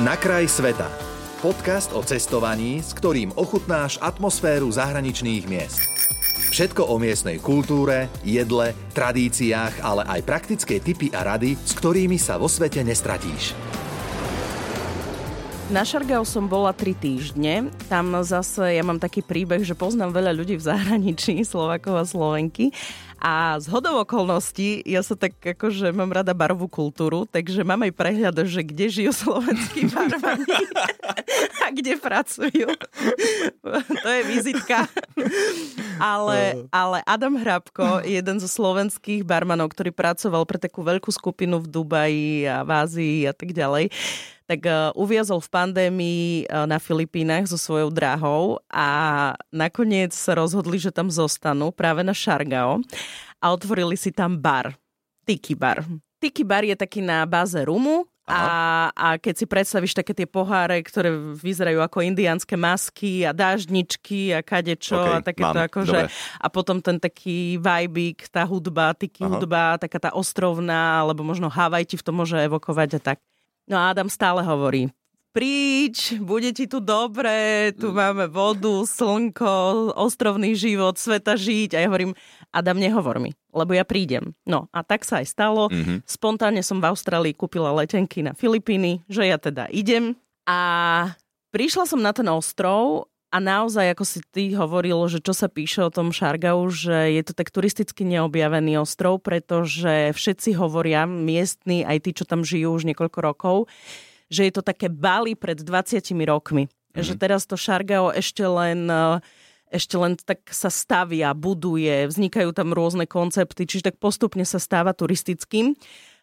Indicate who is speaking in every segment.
Speaker 1: Na kraj sveta. Podcast o cestovaní, s ktorým ochutnáš atmosféru zahraničných miest. Všetko o miestnej kultúre, jedle, tradíciách, ale aj praktické tipy a rady, s ktorými sa vo svete nestratíš.
Speaker 2: Na Šargau som bola tri týždne. Tam zase ja mám taký príbeh, že poznám veľa ľudí v zahraničí, Slovakov a Slovenky. A z hodov okolností, ja sa tak akože mám rada barvú kultúru, takže mám aj prehľad, že kde žijú slovenskí barmani a kde pracujú. to je vizitka. ale, ale Adam Hrabko, jeden zo slovenských barmanov, ktorý pracoval pre takú veľkú skupinu v Dubaji a v Ázii a tak ďalej, tak uh, uviazol v pandémii uh, na Filipínach so svojou drahou a nakoniec sa rozhodli, že tam zostanú práve na Šargao a otvorili si tam bar. Tiki bar. Tiki bar je taký na báze rumu a, a keď si predstavíš také tie poháre, ktoré vyzerajú ako indiánske masky a dážničky a kadečo okay, a takéto akože a potom ten taký vibík, tá hudba, tiki Aha. hudba, taká tá ostrovná, alebo možno Havaj ti v tom môže evokovať a tak. No a Adam stále hovorí, príď, bude ti tu dobre, tu mm. máme vodu, slnko, ostrovný život, sveta žiť. A ja hovorím, Adam, nehovor mi, lebo ja prídem. No a tak sa aj stalo. Mm-hmm. Spontánne som v Austrálii kúpila letenky na Filipíny, že ja teda idem. A prišla som na ten ostrov a naozaj, ako si ty hovoril, že čo sa píše o tom Šargau, že je to tak turisticky neobjavený ostrov, pretože všetci hovoria, miestni, aj tí, čo tam žijú už niekoľko rokov, že je to také Bali pred 20 rokmi. Mm-hmm. Že teraz to Šargao ešte len ešte len tak sa stavia, buduje, vznikajú tam rôzne koncepty, čiže tak postupne sa stáva turistickým.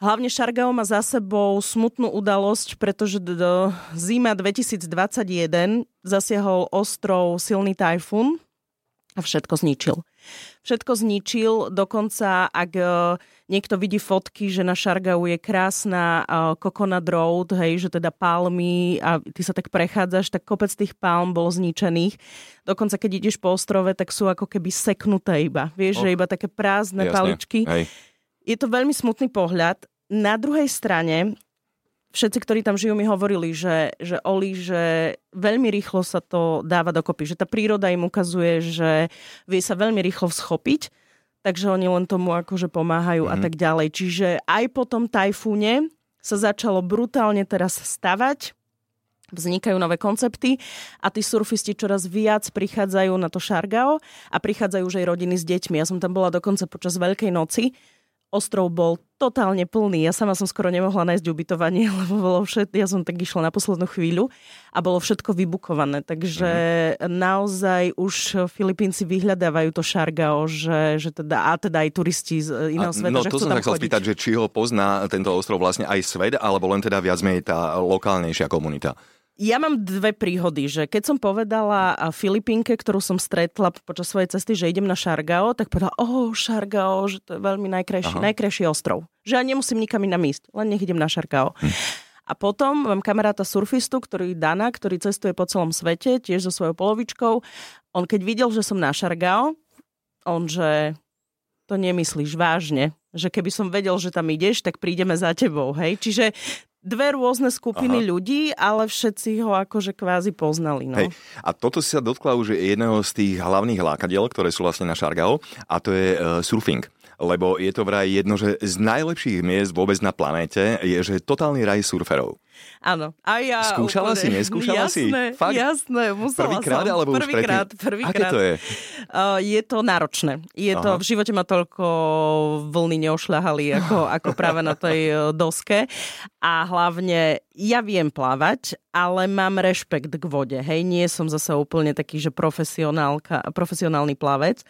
Speaker 2: Hlavne Šargao má za sebou smutnú udalosť, pretože do zima 2021 zasiahol ostrov silný tajfún a všetko zničil. Všetko zničil, dokonca ak e, niekto vidí fotky, že na Šargau je krásna e, Coconut Road, hej, že teda palmy a ty sa tak prechádzaš, tak kopec tých palm bol zničených. Dokonca keď ideš po ostrove, tak sú ako keby seknuté iba. Vieš, oh. že iba také prázdne Jasne. paličky. Hej. Je to veľmi smutný pohľad. Na druhej strane, všetci, ktorí tam žijú, mi hovorili, že, že Oli, že veľmi rýchlo sa to dáva dokopy, že tá príroda im ukazuje, že vie sa veľmi rýchlo schopiť, takže oni len tomu akože pomáhajú mm-hmm. a mhm. tak ďalej. Čiže aj po tom tajfúne sa začalo brutálne teraz stavať, vznikajú nové koncepty a tí surfisti čoraz viac prichádzajú na to Šargao a prichádzajú už aj rodiny s deťmi. Ja som tam bola dokonca počas Veľkej noci ostrov bol totálne plný. Ja sama som skoro nemohla nájsť ubytovanie, lebo bolo všetko, ja som tak išla na poslednú chvíľu a bolo všetko vybukované. Takže mm. naozaj už Filipínci vyhľadávajú to Šargao, že, že teda, a teda aj turisti z iného a, sveta,
Speaker 3: No
Speaker 2: že
Speaker 3: to som sa chcel spýtať, že či ho pozná tento ostrov vlastne aj svet, alebo len teda viac menej tá lokálnejšia komunita.
Speaker 2: Ja mám dve príhody, že keď som povedala Filipínke, ktorú som stretla počas svojej cesty, že idem na Šargao, tak povedala, oh, Šargao, že to je veľmi najkrajší, najkrajší ostrov. Že ja nemusím nikam inám ísť, len nech idem na Šargao. Hm. A potom mám kamaráta surfistu, ktorý Dana, ktorý cestuje po celom svete, tiež so svojou polovičkou. On keď videl, že som na Šargao, on že to nemyslíš vážne, že keby som vedel, že tam ideš, tak prídeme za tebou, hej. Čiže dve rôzne skupiny Aha. ľudí, ale všetci ho akože kvázi poznali. No. Hej.
Speaker 3: A toto si sa dotkla už jedného z tých hlavných lákadiel, ktoré sú vlastne na Šargao, a to je uh, surfing lebo je to vraj jedno, že z najlepších miest vôbec na planéte je, že totálny raj surferov.
Speaker 2: Áno. A ja
Speaker 3: Skúšala
Speaker 2: úplne,
Speaker 3: si, neskúšala
Speaker 2: jasné,
Speaker 3: si? Fakt?
Speaker 2: Jasné, musela
Speaker 3: prvýkrát,
Speaker 2: som.
Speaker 3: alebo
Speaker 2: prvýkrát,
Speaker 3: už
Speaker 2: prvýkrát.
Speaker 3: Aké to je?
Speaker 2: Uh, je to náročné. Je Aha. to, v živote ma toľko vlny neošľahali ako, ako práve na tej e, doske. A hlavne ja viem plávať, ale mám rešpekt k vode. Hej, nie som zase úplne taký, že profesionálny plavec.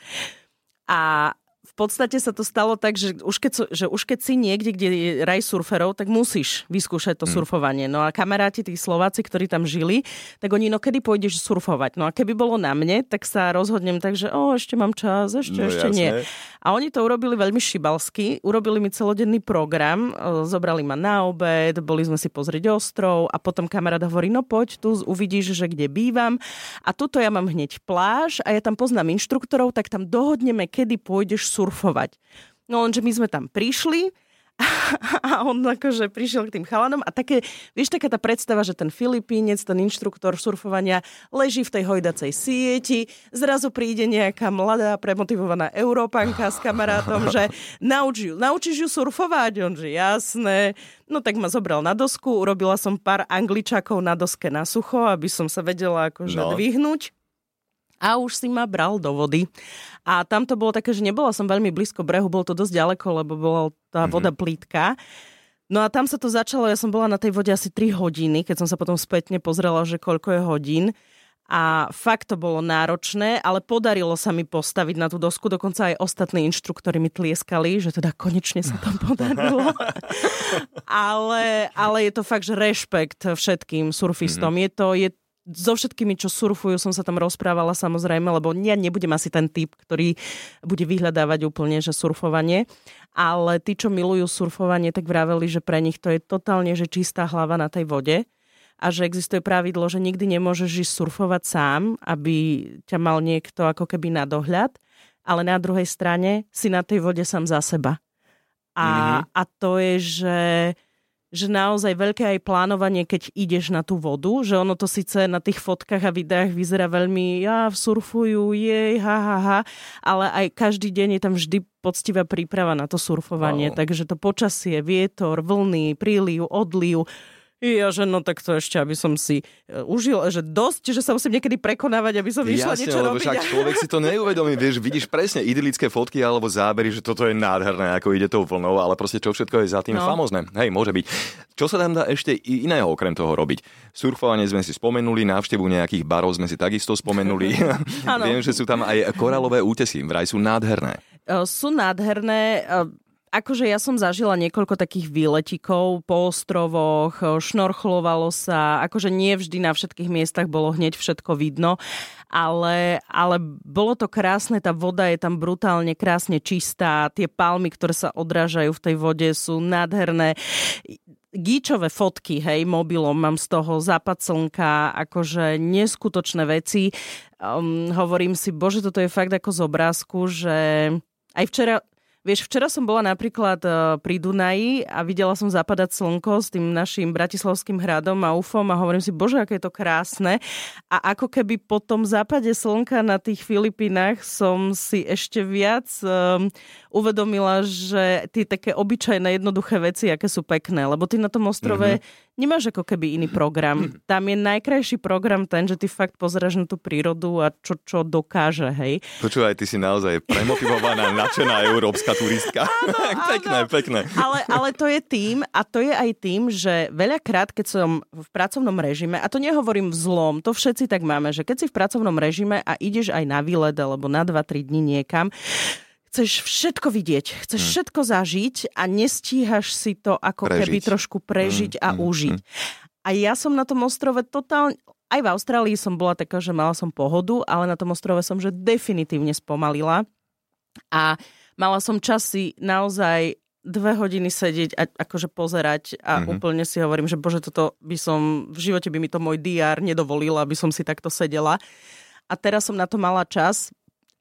Speaker 2: A podstate sa to stalo tak, že už keď, že už keď si niekde, kde je raj surferov, tak musíš vyskúšať to mm. surfovanie. No a kamaráti, tí Slováci, ktorí tam žili, tak oni, no kedy pôjdeš surfovať? No a keby bolo na mne, tak sa rozhodnem tak, že o, ešte mám čas, ešte, no, ešte jasné. nie. A oni to urobili veľmi šibalsky, urobili mi celodenný program, e, zobrali ma na obed, boli sme si pozrieť ostrov a potom kamarát hovorí, no poď tu, uvidíš, že kde bývam. A tuto ja mám hneď pláž a ja tam poznám inštruktorov, tak tam dohodneme, kedy pôjdeš surfovať. No lenže my sme tam prišli a on akože prišiel k tým chalanom a také, vieš, taká tá predstava, že ten Filipínec, ten inštruktor surfovania leží v tej hojdacej sieti, zrazu príde nejaká mladá, premotivovaná Európanka s kamarátom, že nauč ju, naučíš ju surfovať? On že jasné. No tak ma zobral na dosku, urobila som pár angličakov na doske na sucho, aby som sa vedela akože no. dvihnúť a už si ma bral do vody. A tam to bolo také, že nebola som veľmi blízko brehu, bolo to dosť ďaleko, lebo bola tá mm-hmm. voda plítka. No a tam sa to začalo, ja som bola na tej vode asi 3 hodiny, keď som sa potom spätne pozrela, že koľko je hodín. A fakt to bolo náročné, ale podarilo sa mi postaviť na tú dosku, dokonca aj ostatní inštruktori mi tlieskali, že teda konečne sa to podarilo. ale, ale je to fakt, že rešpekt všetkým surfistom. Mm-hmm. Je to, je so všetkými, čo surfujú, som sa tam rozprávala samozrejme, lebo ja nebudem asi ten typ, ktorý bude vyhľadávať úplne, že surfovanie. Ale tí, čo milujú surfovanie, tak vraveli, že pre nich to je totálne, že čistá hlava na tej vode a že existuje pravidlo, že nikdy nemôžeš ísť surfovať sám, aby ťa mal niekto ako keby na dohľad, ale na druhej strane si na tej vode sám za seba. A, mm-hmm. a to je, že že naozaj veľké aj plánovanie, keď ideš na tú vodu, že ono to síce na tých fotkách a videách vyzerá veľmi, ja surfujú, jej, ha, ha, ha, ale aj každý deň je tam vždy poctivá príprava na to surfovanie, wow. takže to počasie, vietor, vlny, príliv, odliv, ja, že no tak to ešte, aby som si e, užil, že dosť, že sa musím niekedy prekonávať, aby som vyšla
Speaker 3: Jasne,
Speaker 2: niečo
Speaker 3: lebo
Speaker 2: robiť.
Speaker 3: však človek si to neuvedomí, vieš, vidíš presne idylické fotky alebo zábery, že toto je nádherné, ako ide tou vlnou, ale proste čo všetko je za tým no. famozne. Hej, môže byť. Čo sa tam dá ešte iného okrem toho robiť? Surfovanie sme si spomenuli, návštevu nejakých barov sme si takisto spomenuli. Viem, že sú tam aj koralové útesy, vraj sú nádherné.
Speaker 2: E, sú nádherné akože ja som zažila niekoľko takých výletikov po ostrovoch, šnorchlovalo sa, akože nie vždy na všetkých miestach bolo hneď všetko vidno, ale, ale bolo to krásne, tá voda je tam brutálne krásne čistá, tie palmy, ktoré sa odrážajú v tej vode sú nádherné gíčové fotky, hej, mobilom, mám z toho západ slnka, akože neskutočné veci. Um, hovorím si, bože, toto je fakt ako z obrázku, že aj včera, Vieš, včera som bola napríklad e, pri Dunaji a videla som zapadať slnko s tým našim bratislavským hradom a UFom a hovorím si, bože, aké je to krásne. A ako keby po tom západe slnka na tých Filipínach som si ešte viac um, uvedomila, že tie také obyčajné, jednoduché veci, aké sú pekné. Lebo ty na tom ostrove mm-hmm nemáš ako keby iný program. Tam je najkrajší program ten, že ty fakt pozeráš na tú prírodu a čo, čo dokáže, hej.
Speaker 3: Počúvaj, ty si naozaj premotivovaná, nadšená európska turistka. Áno, pekné, áno. pekné.
Speaker 2: Ale, ale to je tým, a to je aj tým, že veľakrát, keď som v pracovnom režime, a to nehovorím v zlom, to všetci tak máme, že keď si v pracovnom režime a ideš aj na výlet alebo na 2-3 dní niekam, chceš všetko vidieť, chceš hmm. všetko zažiť a nestíhaš si to ako prežiť. keby trošku prežiť hmm. a hmm. užiť. A ja som na tom ostrove totálne, aj v Austrálii som bola taká, že mala som pohodu, ale na tom ostrove som že definitívne spomalila. A mala som čas si naozaj dve hodiny sedieť a akože pozerať a mm-hmm. úplne si hovorím, že bože, toto by som, v živote by mi to môj DR nedovolil, aby som si takto sedela. A teraz som na to mala čas,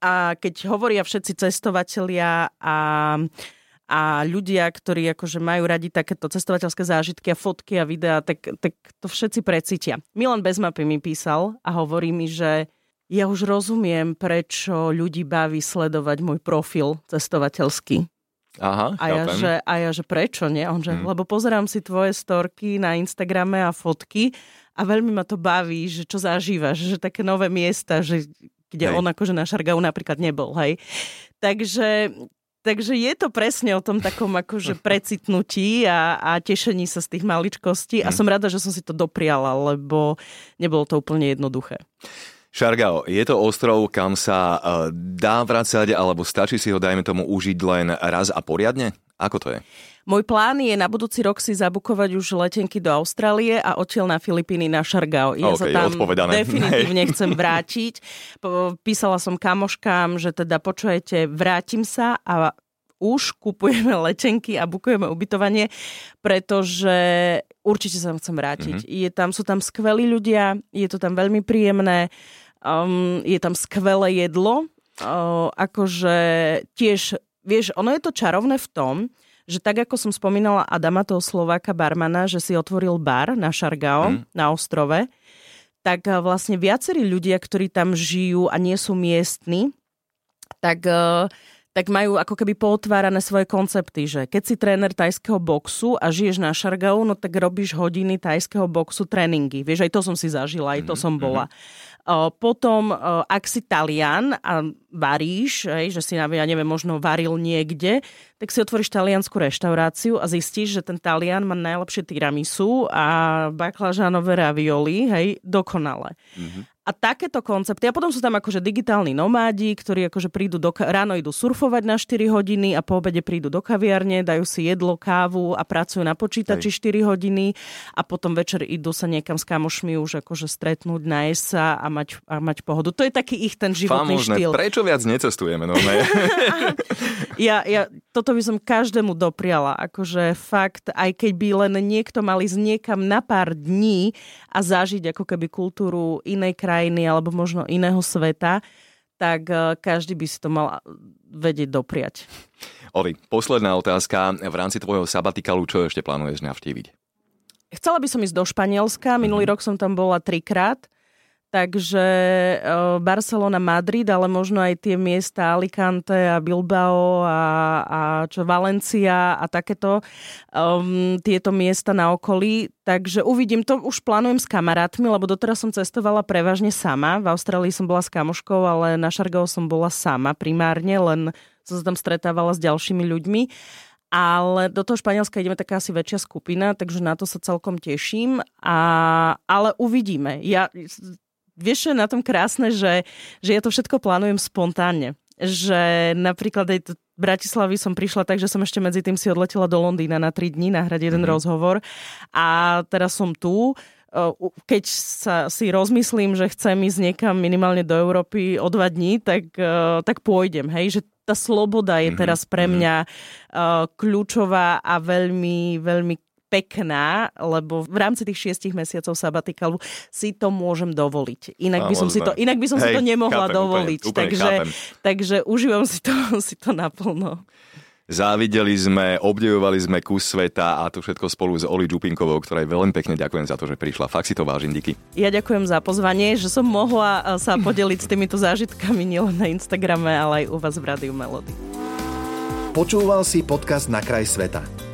Speaker 2: a keď hovoria všetci cestovatelia a a ľudia, ktorí akože majú radi takéto cestovateľské zážitky a fotky a videá, tak, tak to všetci precítia. Milan Bezmapy mi písal a hovorí mi, že ja už rozumiem, prečo ľudí baví sledovať môj profil cestovateľský.
Speaker 3: Aha,
Speaker 2: a ja, že, a ja, že prečo, nie? On, že, hmm. lebo pozerám si tvoje storky na Instagrame a fotky a veľmi ma to baví, že čo zažívaš, že také nové miesta, že kde hej. on akože na Šargau napríklad nebol, hej. Takže, takže je to presne o tom takom akože precitnutí a, a tešení sa z tých maličkostí a som rada, že som si to dopriala, lebo nebolo to úplne jednoduché.
Speaker 3: Šargao, je to ostrov, kam sa uh, dá vracať, alebo stačí si ho, dajme tomu, užiť len raz a poriadne? Ako to je?
Speaker 2: Môj plán je na budúci rok si zabukovať už letenky do Austrálie a odtiaľ na Filipíny na Šargao. Ja okay, sa tam odpovedané. definitívne chcem vrátiť. Písala som kamoškám, že teda počujete, vrátim sa a už kupujeme letenky a bukujeme ubytovanie, pretože určite sa chcem vrátiť. Mm-hmm. Je tam, sú tam skvelí ľudia, je to tam veľmi príjemné, um, je tam skvelé jedlo, uh, akože tiež, vieš, ono je to čarovné v tom, že tak ako som spomínala Adama, toho Slováka barmana, že si otvoril bar na Šargao, mm. na ostrove, tak eh, vlastne viacerí ľudia, ktorí tam žijú a nie sú miestni, tak uh, tak majú ako keby pootvárané svoje koncepty, že keď si tréner tajského boxu a žiješ na Šargau, no tak robíš hodiny tajského boxu tréningy. Vieš, aj to som si zažila, aj to mhm, som bola. Mm-hmm. Potom, ak si Talian a varíš, hej, že si, ja neviem, možno varil niekde, tak si otvoríš taliansku reštauráciu a zistíš, že ten Talian má najlepšie tiramisu a baklažánové ravioli, hej, dokonale. Mm-hmm. A takéto koncepty. A potom sú tam akože digitálni nomádi, ktorí akože prídu do, ráno idú surfovať na 4 hodiny a po obede prídu do kaviarne, dajú si jedlo, kávu a pracujú na počítači Hej. 4 hodiny a potom večer idú sa niekam s kamošmi už akože stretnúť, nájsť sa a mať, a mať pohodu. To je taký ich ten životný Famožné. štýl.
Speaker 3: Prečo viac necestujeme? No,
Speaker 2: ja, ja, toto by som každému dopriala. Akože fakt, aj keď by len niekto mal ísť niekam na pár dní a zažiť ako keby kultúru inej krajiny, alebo možno iného sveta, tak eh, každý by si to mal vedieť dopriať.
Speaker 3: Oli, posledná otázka. V rámci tvojho sabatikalu, čo ešte plánuješ navštíviť?
Speaker 2: Chcela by som ísť do Španielska. Minulý mm-hmm. rok som tam bola trikrát. Takže eh, Barcelona, Madrid, ale možno aj tie miesta Alicante a Bilbao a, a čo Valencia a takéto um, tieto miesta na okolí. Takže uvidím, to už plánujem s kamarátmi, lebo doteraz som cestovala prevažne sama. V Austrálii som bola s kamoškou, ale na Šargao som bola sama primárne, len som sa tam stretávala s ďalšími ľuďmi ale do toho Španielska ideme taká asi väčšia skupina, takže na to sa celkom teším. A, ale uvidíme. Ja vieš, je na tom krásne, že, že ja to všetko plánujem spontánne. Že napríklad aj v Bratislavy som prišla tak, že som ešte medzi tým si odletela do Londýna na 3 dní nahrať jeden mm-hmm. rozhovor a teraz som tu keď sa si rozmyslím, že chcem ísť niekam minimálne do Európy o dva dní, tak, tak pôjdem. Hej? Že tá sloboda je mhm, teraz pre mhm. mňa kľúčová a veľmi, veľmi pekná, lebo v rámci tých šiestich mesiacov sabatikalu si to môžem dovoliť. Inak by som, si to, inak by som Hej, si to nemohla chápem, dovoliť. Úplne, úplne takže, takže užívam si to, si to naplno.
Speaker 3: Závideli sme, obdivovali sme kus sveta a to všetko spolu s Oli Čupinkovou, ktorej veľmi pekne ďakujem za to, že prišla. Fakt si to vážim, díky.
Speaker 2: Ja ďakujem za pozvanie, že som mohla eh, sa podeliť s týmito zážitkami nielen na Instagrame, ale aj u vás v Rádiu Melody.
Speaker 1: Počúval si podcast Na kraj sveta.